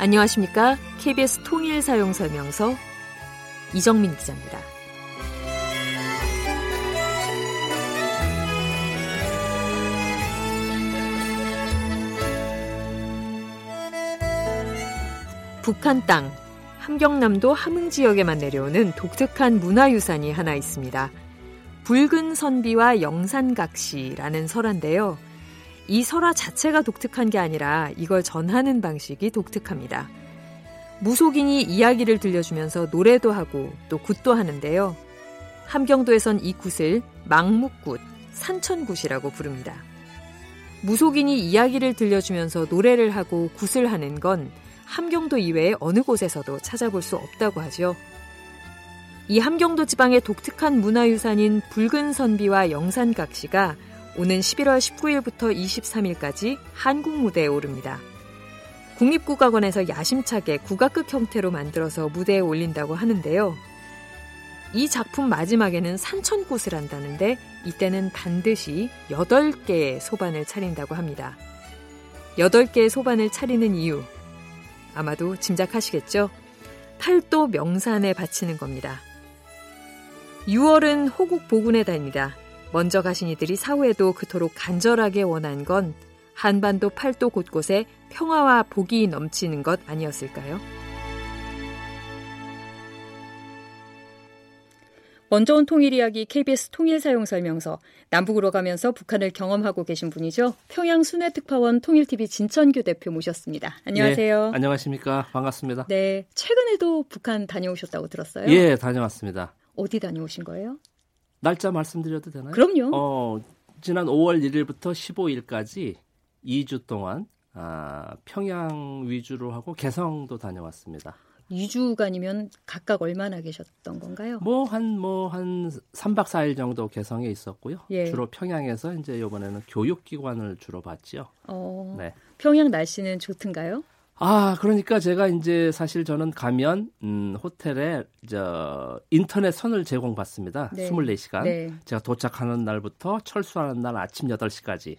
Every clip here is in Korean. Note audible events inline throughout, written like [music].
안녕하십니까? KBS 통일 사용 설명서 이정민 기자입니다. 북한 땅 함경남도 함흥 지역에만 내려오는 독특한 문화유산이 하나 있습니다. 붉은 선비와 영산각시라는 설화인데요. 이 설화 자체가 독특한 게 아니라 이걸 전하는 방식이 독특합니다. 무속인이 이야기를 들려주면서 노래도 하고 또 굿도 하는데요. 함경도에선 이 굿을 망묵굿, 산천굿이라고 부릅니다. 무속인이 이야기를 들려주면서 노래를 하고 굿을 하는 건 함경도 이외에 어느 곳에서도 찾아볼 수 없다고 하죠. 이 함경도 지방의 독특한 문화유산인 붉은 선비와 영산각시가 오는 11월 19일부터 23일까지 한국 무대에 오릅니다. 국립국악원에서 야심차게 국악극 형태로 만들어서 무대에 올린다고 하는데요. 이 작품 마지막에는 산천꽃을 한다는데 이때는 반드시 8개의 소반을 차린다고 합니다. 8개의 소반을 차리는 이유 아마도 짐작하시겠죠? 팔도 명산에 바치는 겁니다. 6월은 호국 보군의 달입니다. 먼저 가신 이들이 사후에도 그토록 간절하게 원한 건 한반도 팔도 곳곳에 평화와 복이 넘치는 것 아니었을까요? 먼저 온 통일 이야기 KBS 통일 사용 설명서 남북으로 가면서 북한을 경험하고 계신 분이죠. 평양 순회 특파원 통일TV 진천규 대표 모셨습니다. 안녕하세요. 네, 안녕하십니까. 반갑습니다. 네. 최근에도 북한 다녀오셨다고 들었어요? 예, 다녀왔습니다. 어디 다녀오신 거예요? 날짜 말씀드려도 되나요? 그럼요. 어, 지난 5월 1일부터 15일까지 2주 동안 아, 평양 위주로 하고 개성도 다녀왔습니다. 2주간이면 각각 얼마나 계셨던 건가요? 뭐 한 뭐한 뭐 3박 4일 정도 개성에 있었고요. 예. 주로 평양에서 이제 이번에는 교육 기관을 주로 봤죠. 어, 네. 평양 날씨는 좋던가요? 아, 그러니까 제가 이제 사실 저는 가면 음, 호텔에 저 인터넷 선을 제공받습니다. 네. 24시간. 네. 제가 도착하는 날부터 철수하는 날 아침 8시까지.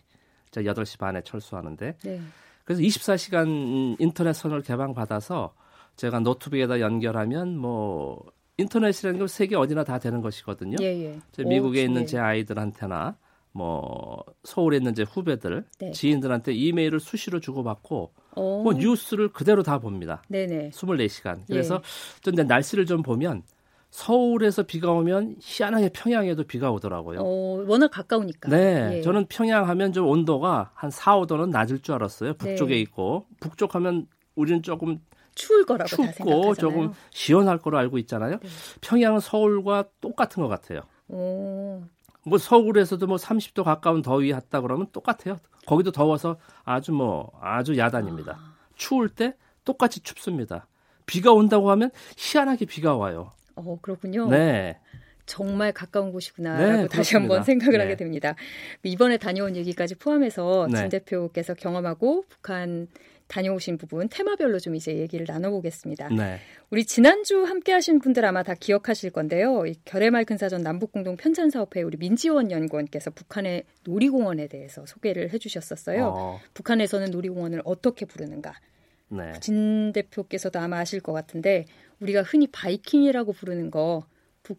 제가 8시 반에 철수하는데. 네. 그래서 24시간 인터넷 선을 개방받아서 제가 노트북에다 연결하면 뭐 인터넷이라는 건 세계 어디나 다 되는 것이거든요. 예, 예. 미국에 오, 있는 네. 제 아이들한테나 뭐 서울에 있는 제 후배들, 네. 지인들한테 이메일을 수시로 주고받고 오. 뭐 뉴스를 그대로 다 봅니다. 네네. 24시간. 그래서 예. 좀 날씨를 좀 보면 서울에서 비가 오면 희한하게 평양에도 비가 오더라고요. 어, 워낙 가까우니까. 네. 예. 저는 평양 하면 좀 온도가 한 4, 5도는 낮을 줄 알았어요. 북쪽에 네. 있고. 북쪽 하면 우리는 조금 추울 거라고 춥고 조금 시원할 거로 알고 있잖아요. 네. 평양은 서울과 똑같은 것 같아요. 오. 뭐 서울에서도 뭐 30도 가까운 더위 했다 그러면 똑같아요. 거기도 더워서 아주 뭐 아주 야단입니다. 아. 추울 때 똑같이 춥습니다. 비가 온다고 하면 희한하게 비가 와요. 어, 그렇군요. 네. 정말 가까운 곳이구나라고 네, 다시 한번 생각을 네. 하게 됩니다. 이번에 다녀온 얘기까지 포함해서 네. 진 대표께서 경험하고 북한 다녀오신 부분 테마별로 좀 이제 얘기를 나눠보겠습니다. 네. 우리 지난주 함께하신 분들 아마 다 기억하실 건데요. 이 결의말 근사전 남북공동 편찬 사업회 우리 민지원 연구원께서 북한의 놀이공원에 대해서 소개를 해주셨었어요. 어. 북한에서는 놀이공원을 어떻게 부르는가? 네. 진 대표께서도 아마 아실 것 같은데 우리가 흔히 바이킹이라고 부르는 거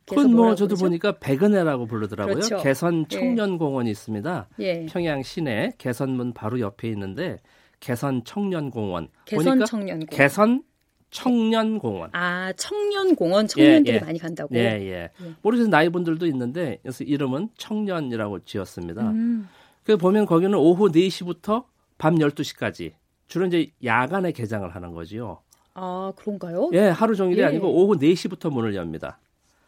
그건 뭐 저도 그러죠? 보니까 백은혜라고 부르더라고요. 그렇죠. 개선 예. 청년공원이 있습니다. 예. 평양 시내 개선문 바로 옆에 있는데 개선 청년공원. 개선 청년공원. 개선 청년공원. 아, 청년공원 청년들이 예, 예. 많이 간다고. 예, 예. 예. 모르겠어요. 나이 분들도 있는데 그래서 이름은 청년이라고 지었습니다. 음. 그 보면 거기는 오후 4시부터 밤 12시까지 주로 이제 야간에 개장을 하는 거지요. 아, 그런가요? 예, 하루 종일이 예. 아니고 오후 4시부터 문을 엽니다.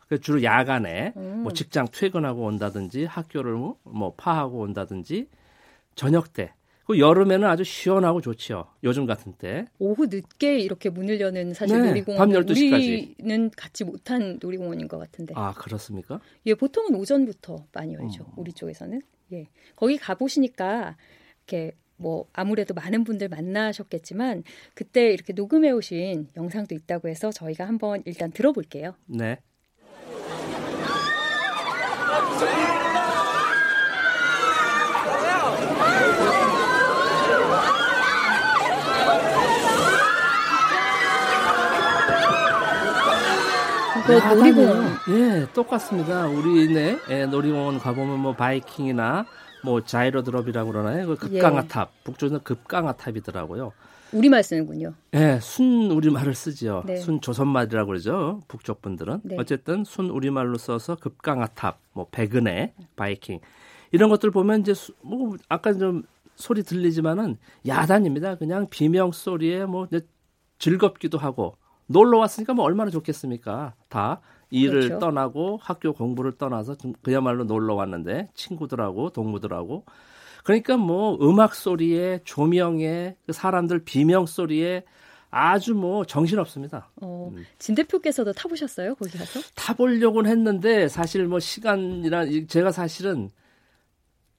그 주로 야간에 음. 뭐 직장 퇴근하고 온다든지 학교를 뭐, 뭐 파하고 온다든지 저녁 때 그 여름에는 아주 시원하고 좋지요. 요즘 같은 때. 오후 늦게 이렇게 문을 여는 사실 네, 놀이공원 밤 12시까지. 우리는 갖지 못한 놀이공원인 것 같은데. 아, 그렇습니까? 예, 보통은 오전부터 많이 열죠. 음. 우리 쪽에서는. 예. 거기 가 보시니까 이렇게 뭐 아무래도 많은 분들 만나셨겠지만 그때 이렇게 녹음해 오신 영상도 있다고 해서 저희가 한번 일단 들어볼게요. 네. 그 놀이공원. 예, 똑같습니다. 우리네 예, 놀이공원 가보면 뭐 바이킹이나 뭐 자이로 드롭이라고 그러나요? 그 급강화탑, 예. 북쪽에는 급강화탑이더라고요. 우리말 쓰는군요. 네, 순 우리말을 쓰죠. 네. 순 조선말이라고 그러죠. 북쪽 분들은. 네. 어쨌든 순 우리말로 써서 급강화탑, 뭐 백은혜, 바이킹 이런 것들 보면 이제 뭐 아까 좀 소리 들리지만은 야단입니다. 그냥 비명 소리에 뭐 즐겁기도 하고 놀러 왔으니까 뭐 얼마나 좋겠습니까? 다 일을 그렇죠. 떠나고 학교 공부를 떠나서 그야말로 놀러 왔는데 친구들하고 동무들하고 그러니까 뭐 음악 소리에 조명에 그 사람들 비명 소리에 아주 뭐 정신 없습니다. 어, 음. 진 대표께서도 타보셨어요 거기 가서? 타보려고는 했는데 사실 뭐 시간이나 제가 사실은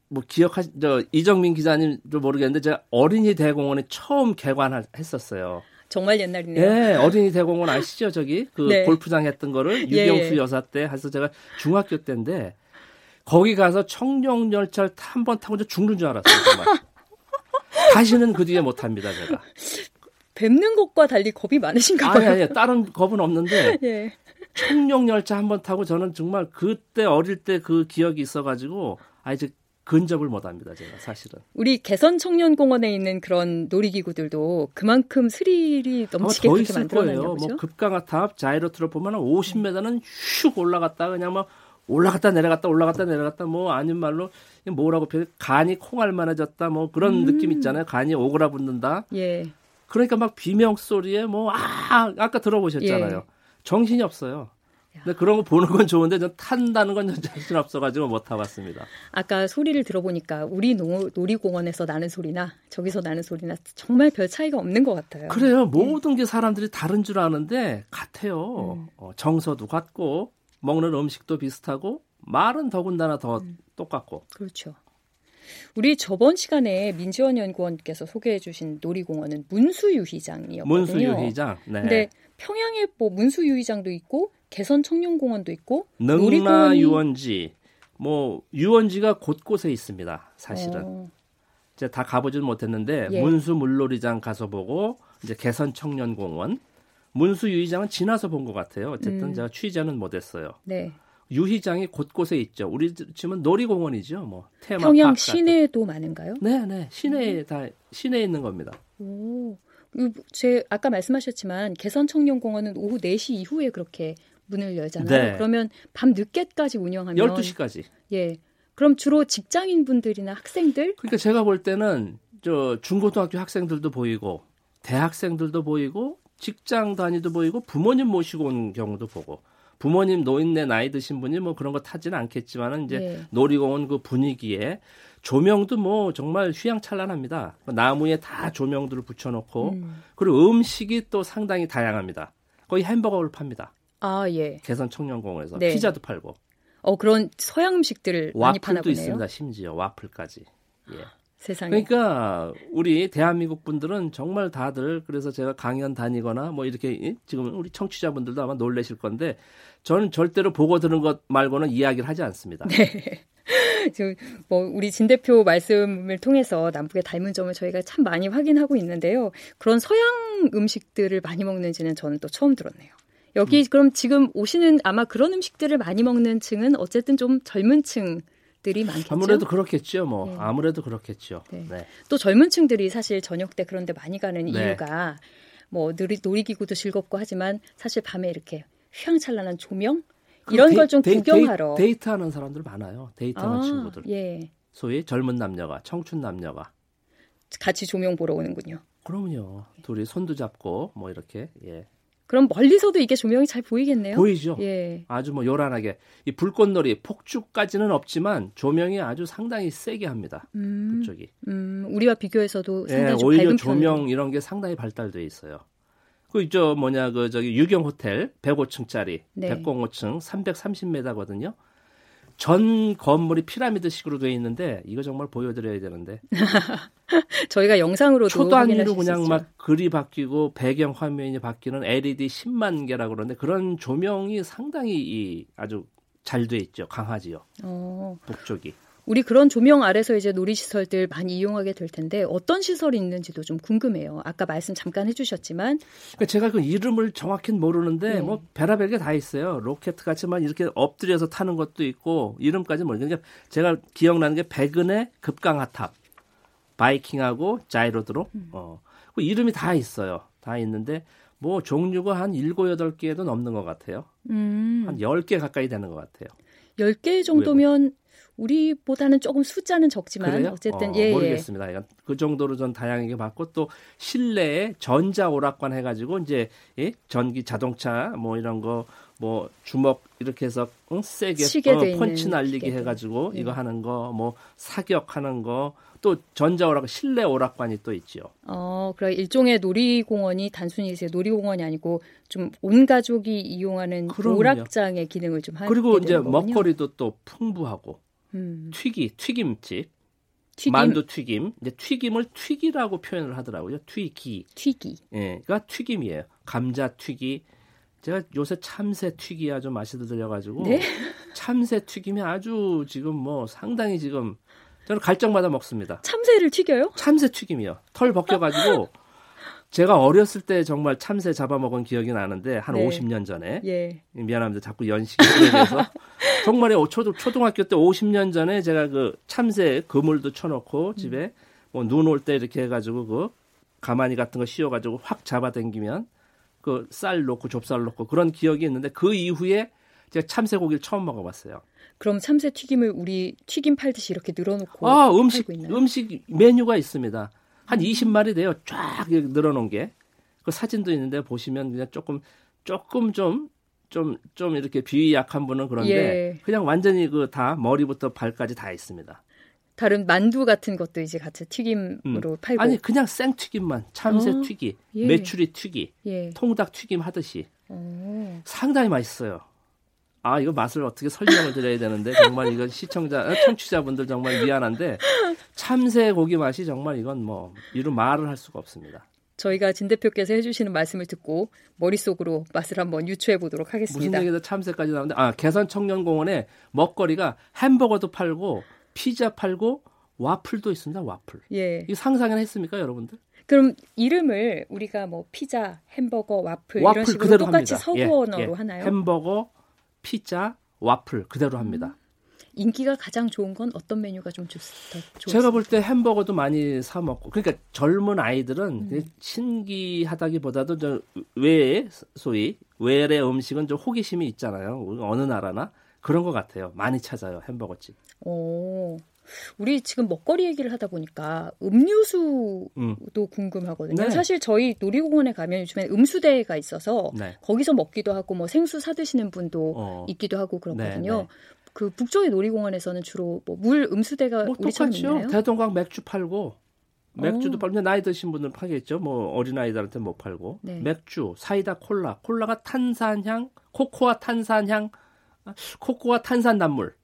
뭐 기억하 저 이정민 기자님도 모르겠는데 제가 어린이 대공원에 처음 개관했었어요. 정말 옛날이네요. 네, 어린이 대공원 아시죠? 저기 그 네. 골프장 했던 거를 예, 유경수 예. 여사 때 해서 제가 중학교 때인데 거기 가서 청룡 열차를 한 번 타고 죽는 줄 알았어요. 정말. [laughs] 다시는 그 뒤에 못 합니다, 제가. 뵙는 것과 달리 겁이 많으신가 봐요. 아니, 아니, 다른 겁은 없는데. [laughs] 예. 청룡 열차 한 번 타고 저는 정말 그때 어릴 때 그 기억이 있어가지고, 아, 이제 근접을 못 합니다, 제가 사실은. 우리 개선 청년공원에 있는 그런 놀이기구들도 그만큼 스릴이 넘치게 그렇게 만들어놨나 보죠? 뭐 급강화탑, 자이로트로 보면 50m는 슉 올라갔다 그냥 뭐 올라갔다 내려갔다 올라갔다 내려갔다 뭐 아닌 말로 뭐라고 표현 간이 콩알만해졌다 뭐 그런 음. 느낌 있잖아요. 간이 오그라붙는다. 예. 그러니까 막 비명 소리에 뭐 아 아까 들어보셨잖아요. 예. 정신이 없어요. 근데 그런 거 보는 건 좋은데 전 탄다는 건 자신 없어가지고 못 타봤습니다. 아까 소리를 들어보니까 우리 노, 놀이공원에서 나는 소리나 저기서 나는 소리나 정말 별 차이가 없는 것 같아요. 그래요. 모든 예. 게 사람들이 다른 줄 아는데 같아요. 음. 어, 정서도 같고 먹는 음식도 비슷하고 말은 더군다나 더 음. 똑같고. 그렇죠. 우리 저번 시간에 민지원 연구원께서 소개해 주신 놀이공원은 문수유희장이었거든요. 문수유희장. 네. 근데 평양에 뭐 문수유희장도 있고 개선 청년공원도 있고 능나 유원지 뭐 유원지가 곳곳에 있습니다. 사실은. 어. 이제 다 가보지는 못했는데 예. 문수 물놀이장 가서 보고 이제 개선 청년공원 문수 유희장은 지나서 본 것 같아요. 어쨌든 음. 제가 취재는 못했어요. 네. 유희장이 곳곳에 있죠. 우리 지금 놀이공원이죠. 뭐 테마 평양 시내도 많은가요? 네, 네. 시내에 음. 다 시내에 있는 겁니다. 오. 제 아까 말씀하셨지만 개선 청년공원은 오후 4시 이후에 그렇게 문을 열잖아요. 네. 그러면 밤 늦게까지 운영하면 12시까지. 예. 그럼 주로 직장인 분들이나 학생들? 그러니까 제가 볼 때는 저 중고등학교 학생들도 보이고 대학생들도 보이고 직장 다니도 보이고 부모님 모시고 온 경우도 보고 부모님 노인네 나이 드신 분이 뭐 그런 거 타지는 않겠지만은 이제 네. 놀이공원 그 분위기에 조명도 뭐 정말 휘황찬란합니다. 나무에 다 조명들을 붙여놓고 음. 그리고 음식이 또 상당히 다양합니다. 거의 햄버거를 팝니다. 아 예. 개선 청년공원에서 네. 피자도 팔고. 어 그런 서양 음식들을 많이 파나 보네요. 있습니다. 심지어 와플까지. 예. 세상에. 그러니까 우리 대한민국 분들은 정말 다들 그래서 제가 강연 다니거나 뭐 이렇게 지금 우리 청취자분들도 아마 놀라실 건데 저는 절대로 보고 들은 것 말고는 이야기를 하지 않습니다. 네. [laughs] 뭐 우리 진 대표 말씀을 통해서 남북의 닮은 점을 저희가 참 많이 확인하고 있는데요. 그런 서양 음식들을 많이 먹는지는 저는 또 처음 들었네요. 여기 음. 그럼 지금 오시는 아마 그런 음식들을 많이 먹는 층은 어쨌든 좀 젊은 층 들이 많겠죠. 아무래도 그렇겠죠. 뭐 네. 아무래도 그렇겠죠. 네. 네. 또 젊은 층들이 사실 저녁 때 그런데 많이 가는 네. 이유가 뭐 놀이, 놀이기구도 즐겁고 하지만 사실 밤에 이렇게 휘황찬란한 조명 이런 걸 좀 구경하러 데이트하는 사람들 많아요. 데이트하는 아, 친구들. 예. 소위 젊은 남녀가 청춘 남녀가 같이 조명 보러 오는군요. 그럼요. 둘이 손도 잡고 뭐 이렇게 예. 그럼 멀리서도 이게 조명이 잘 보이겠네요. 보이죠. 예. 아주 뭐 요란하게 이 불꽃놀이 폭죽까지는 없지만 조명이 아주 상당히 세게 합니다. 음, 그쪽이. 음, 우리와 비교해서도 예, 상당히 예, 오히려 밝은 조명 편으로. 이런 게 상당히 발달돼 있어요. 그저 뭐냐 그 저기 유경 호텔 105층짜리 네. 105층 330m거든요. 전 건물이 피라미드식으로 되어 있는데 이거 정말 보여드려야 되는데. [laughs] 저희가 영상으로 초단위로 그냥 막 글이 바뀌고 배경 화면이 바뀌는 LED 10만 개라고 그러는데 그런 조명이 상당히 이 아주 잘 돼 있죠. 강하지요. 어. 북쪽이 우리 그런 조명 아래서 이제 놀이시설들 많이 이용하게 될 텐데 어떤 시설이 있는지도 좀 궁금해요. 아까 말씀 잠깐 해주셨지만 그러니까 제가 그 이름을 정확히는 모르는데 네. 뭐 베라벨 게 다 있어요. 로켓 같지만 이렇게 엎드려서 타는 것도 있고 이름까지 모르겠는데 제가 기억나는 게 백은의 급강하탑, 바이킹하고 자이로드로 음. 어, 그 이름이 다 있어요. 다 있는데 뭐 종류가 한 7, 8개도 넘는 것 같아요. 음. 한 10개 가까이 되는 것 같아요. 10개 정도면 우리보다는 조금 숫자는 적지만 그래요? 어쨌든 어, 예, 예. 모르겠습니다. 예. 그 정도로 전 다양하게 봤고 또 실내에 전자 오락관 해가지고 이제 예? 전기 자동차 뭐 이런 거 뭐 주먹 이렇게 해서 응? 세게 어, 펀치 날리기 해가지고 예. 이거 하는 거 뭐 사격하는 거 또 전자 오락 실내 오락관이 또 있지요. 어, 그럼 일종의 놀이공원이 단순히 이제 놀이공원이 아니고 좀 온 가족이 이용하는 그럼요. 오락장의 기능을 좀 하게 그리고 이제 거군요. 먹거리도 또 풍부하고 음. 튀기, 튀김집. 튀김. 만두 튀김. 이제 튀김을 튀기라고 표현을 하더라고요. 튀기. 튀기. 예. 그러니까 튀김이에요. 감자 튀기. 제가 요새 참새 튀기 아주 맛이 들려가지고 네? 참새 튀김이 아주 지금 뭐 상당히 지금 저는 갈정마다 먹습니다. 참새를 튀겨요? 참새 튀김이요. 털 벗겨가지고 [laughs] 제가 어렸을 때 정말 참새 잡아먹은 기억이 나는데 한 네. 50년 전에 예. 미안합니다. 자꾸 연식이 그래서 [laughs] 정말 초등 초등학교 때 50년 전에 제가 그 참새 그물도 쳐놓고 집에 뭐 눈 올 때 이렇게 해가지고 그 가마니 같은 거 씌워가지고 확 잡아당기면 그 쌀 넣고 좁쌀 넣고 그런 기억이 있는데 그 이후에 제가 참새 고기를 처음 먹어봤어요. 그럼 참새 튀김을 우리 튀김 팔듯이 이렇게 늘어놓고 아 음식 음식 메뉴가 있습니다. 한 20마리 돼요. 쫙 늘어놓은 게. 그 사진도 있는데 보시면 그냥 조금 조금 좀 좀, 좀 이렇게 비위 약한 분은 그런데 예. 그냥 완전히 그 다 머리부터 발까지 다 있습니다. 다른 만두 같은 것도 이제 같이 튀김으로 음. 팔고 아니 그냥 생 튀김만 참새 어, 튀기, 예. 메추리 튀기, 예. 통닭 튀김 하듯이 오. 어. 상당히 맛있어요. 아 이거 맛을 어떻게 설명을 드려야 되는데 정말 이건 시청자, 어, 청취자분들 정말 미안한데 참새 고기 맛이 정말 이건 뭐 이루 말을 할 수가 없습니다. 저희가 진 대표께서 해주시는 말씀을 듣고 머릿속으로 맛을 한번 유추해 보도록 하겠습니다. 무슨 얘기도 참새까지 나오는데 아 개선 청년공원에 먹거리가 햄버거도 팔고 피자 팔고 와플도 있습니다. 와플. 예. 이 상상은 했습니까, 여러분들? 그럼 이름을 우리가 뭐 피자, 햄버거, 와플, 와플 이런 식으로 똑같이 합니다. 서구 예, 언어로 예. 하나요? 햄버거, 피자, 와플 그대로 합니다. 음. 인기가 가장 좋은 건 어떤 메뉴가 좀 좋, 더 제가 볼 때 햄버거도 많이 사 먹고 그러니까 젊은 아이들은 음. 신기하다기보다도 저 외에 소위 외래 음식은 좀 호기심이 있잖아요. 어느 나라나 그런 것 같아요. 많이 찾아요 햄버거집. 오. 우리 지금 먹거리 얘기를 하다 보니까 음료수도 음. 궁금하거든요. 네. 사실 저희 놀이공원에 가면 요즘에 음수대가 있어서 네. 거기서 먹기도 하고 뭐 생수 사 드시는 분도 어. 있기도 하고 그렇거든요. 네, 네. 그 북쪽의 놀이공원에서는 주로 뭐 물 음수대가 뭐 우리처럼 있나요? 대동강 맥주 팔고 맥주도 어. 팔고 나이 드신 분들 팔겠죠. 뭐 어린 아이들한테 못 팔고 네. 맥주, 사이다, 콜라, 콜라가 탄산향, 코코아 탄산향, 아, 코코아 탄산 단물.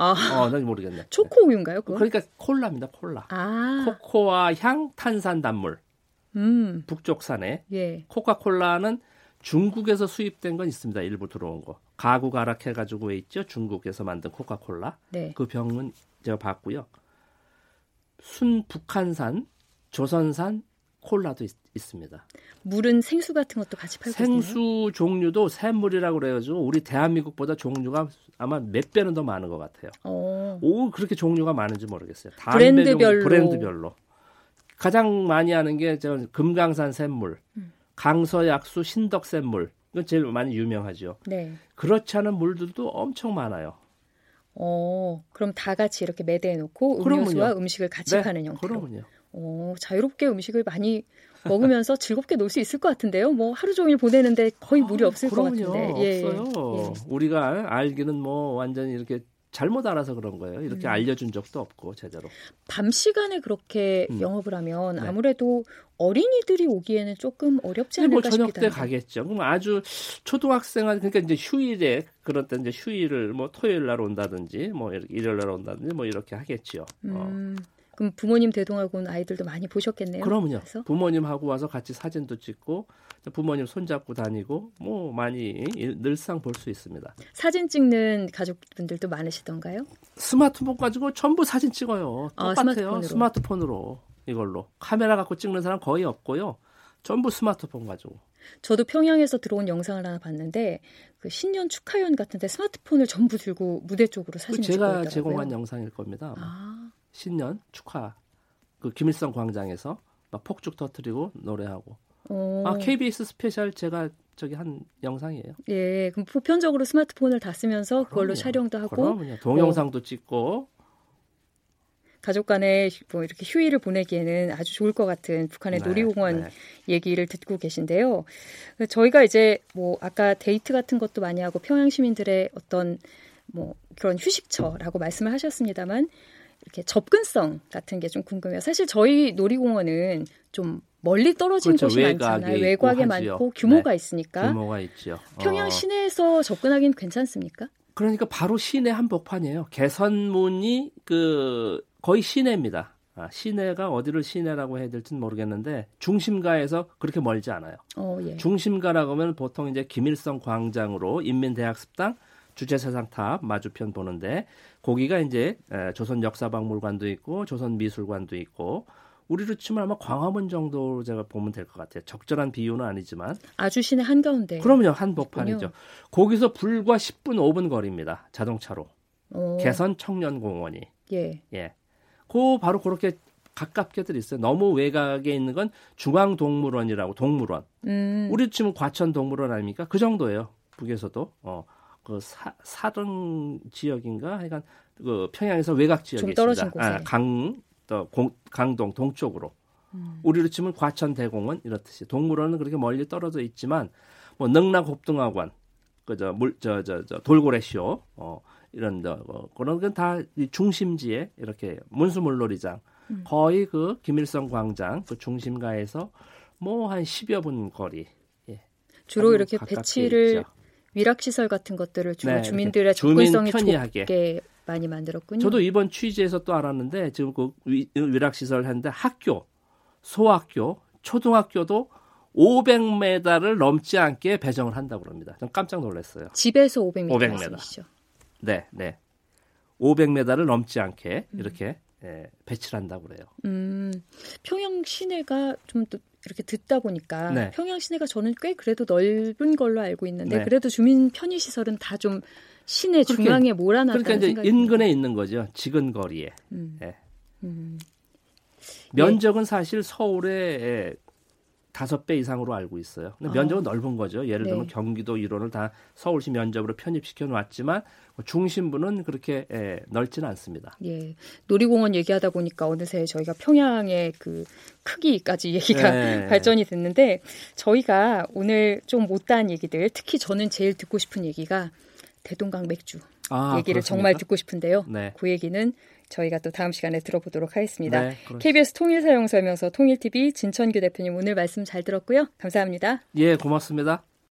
아, 어, 난 모르겠네. 초코우유인가요? 그건? 그러니까 콜라입니다. 콜라. 아. 코코아 향 탄산 단물. 음. 북쪽산에. 예. 코카콜라는 중국에서 수입된 건 있습니다. 일부 들어온 거. 가구 가락해가지고 왜 있죠? 중국에서 만든 코카콜라. 네. 그 병은 제가 봤고요. 순 북한산, 조선산 콜라도 있, 습니다 물은 생수 같은 것도 같이 팔고 생수 있나요? 종류도 샘물이라고 그래가지고 우리 대한민국보다 종류가 아마 몇 배는 더 많은 것 같아요. 오, 어. 오 그렇게 종류가 많은지 모르겠어요. 브랜드별로. 브랜드별로. 가장 많이 하는 게 저 금강산 샘물, 음. 강서약수 신덕 샘물 이건 제일 많이 유명하죠. 네. 그렇지 않은 물들도 엄청 많아요. 어, 그럼 다 같이 이렇게 매대해 놓고 음료수와 그럼요. 음식을 같이 네, 파는 형태로. 그럼요. 어, 자유롭게 음식을 많이 먹으면서 즐겁게 놀 수 있을 것 같은데요. 뭐 하루 종일 보내는데 거의 무리 아, 없을 아, 것 같은데. 예, 없어요. 예. 우리가 알기는 뭐 완전히 이렇게 잘못 알아서 그런 거예요. 이렇게 음. 알려준 적도 없고 제대로. 밤 시간에 그렇게 음. 영업을 하면 네. 아무래도 어린이들이 오기에는 조금 어렵지 않을까 뭐 저녁 때 가겠죠. 그럼 아주 초등학생한 그러니까 이제 휴일에 그런 때 이제 휴일을 뭐 토요일 날 온다든지 뭐 일요일 날 온다든지 뭐 이렇게 하겠죠. 어. 음. 어. 그럼 부모님 대동하고 온 아이들도 많이 보셨겠네요. 그럼요. 그래서? 부모님하고 와서 같이 사진도 찍고 부모님 손잡고 다니고 뭐 많이 늘상 볼 수 있습니다. 사진 찍는 가족분들도 많으시던가요? 스마트폰 가지고 전부 사진 찍어요. 아, 똑같아요. 아, 스마트폰으로. 스마트폰으로 이걸로 카메라 갖고 찍는 사람 거의 없고요. 전부 스마트폰 가지고. 저도 평양에서 들어온 영상을 하나 봤는데 그 신년 축하연 같은데 스마트폰을 전부 들고 무대 쪽으로 사진 찍고 있더라고요. 제가 제공한 영상일 겁니다. 아. 신년 축하 그 김일성 광장에서 막 폭죽 터트리고 노래하고. 오. 아 KBS 스페셜 제가 저기 한 영상이에요. 예, 그럼 보편적으로 스마트폰을 다 쓰면서 그걸로 그럼요. 촬영도 하고 그럼요. 동영상도 어. 찍고 가족 간에 뭐 이렇게 휴일을 보내기에는 아주 좋을 것 같은 북한의 네, 놀이공원 네. 얘기를 듣고 계신데요. 저희가 이제 뭐 아까 데이트 같은 것도 많이 하고 평양 시민들의 어떤 뭐 그런 휴식처라고 말씀을 하셨습니다만 이렇게 접근성 같은 게 좀 궁금해요. 사실 저희 놀이공원은 좀 멀리 떨어진 그렇죠. 곳이 많잖아요. 외곽에 많고 규모가 네. 있으니까. 규모가 있죠. 평양 어. 시내에서 접근하기는 괜찮습니까? 그러니까 바로 시내 한복판이에요. 개선문이 그 거의 시내입니다. 아, 시내가 어디를 시내라고 해야 될지는 모르겠는데 중심가에서 그렇게 멀지 않아요. 어, 예. 중심가라고 하면 보통 이제 김일성 광장으로 인민대학습당 주제사상탑 마주편 보는데 거기가 이제 에, 조선 역사박물관도 있고 조선 미술관도 있고 우리로 치면 아마 광화문 정도 제가 보면 될 것 같아요. 적절한 비유는 아니지만 아주 시내 한가운데. 그럼요, 한복판이죠. 거기서 불과 10분 5분 거리입니다. 자동차로. 오. 개선 청년공원이. 예. 예. 그 바로 그렇게 가깝게들 있어요. 너무 외곽에 있는 건 중앙동물원이라고 동물원. 음. 우리 치면 과천 동물원 아닙니까? 그 정도예요. 북에서도 어. 그 사, 사릉 지역인가 하여간 그 평양에서 외곽 지역에 있습니다. 곳에. 아, 강, 또 공, 강동 동쪽으로. 음. 우리로 치면 과천 대공원 이렇듯이 동물원은 그렇게 멀리 떨어져 있지만 뭐 능락곡등학원 그저 물 저 저 저 돌고래쇼 어 이런 거 어, 그런 건다 중심지에 이렇게 문수물놀이장 음. 거의 그 김일성 광장 그 중심가에서 뭐 한 10여 분 거리. 예. 주로 이렇게 배치를 있죠. 위락 시설 같은 것들을 주로 네, 주민들의 접근성이 편리하게. 좋게 많이 만들었군요. 저도 이번 취재에서 또 알았는데 지금 그 위락 시설 했는데 학교, 소학교, 초등학교도 500m를 넘지 않게 배정을 한다고 합니다. 전 깜짝 놀랐어요. 집에서 500m. 500m. 네, 네. 500m를 넘지 않게 음. 이렇게 예, 배치를 한다고 그래요. 음, 평양 시내가 좀또 이렇게 듣다 보니까 네. 평양 시내가 저는 꽤 그래도 넓은 걸로 알고 있는데 네. 그래도 주민 편의 시설은 다 좀 시내 중앙에 몰아놨다는 그러니까 이제 인근에 있는 거죠. 지근 거리에. 음. 예. 음. 면적은 사실 서울의 다섯 배 이상으로 알고 있어요. 근데 면적은 아. 넓은 거죠. 예를 들면 네. 경기도 일원을 다 서울시 면적으로 편입시켜 놨지만 뭐 중심부는 그렇게 예, 넓지는 않습니다. 예. 놀이공원 얘기하다 보니까 어느새 저희가 평양의 그 크기까지 [laughs] 얘기가 네. 발전이 됐는데 저희가 오늘 좀 못다한 얘기들 특히 저는 제일 듣고 싶은 얘기가 대동강 맥주 아, 얘기를 그렇습니까? 정말 듣고 싶은데요. 네. 그 얘기는 저희가 또 다음 시간에 들어보도록 하겠습니다. 네, KBS 통일 사용 설명서 통일TV 진천규 대표님 오늘 말씀 잘 들었고요. 감사합니다. 예, 고맙습니다.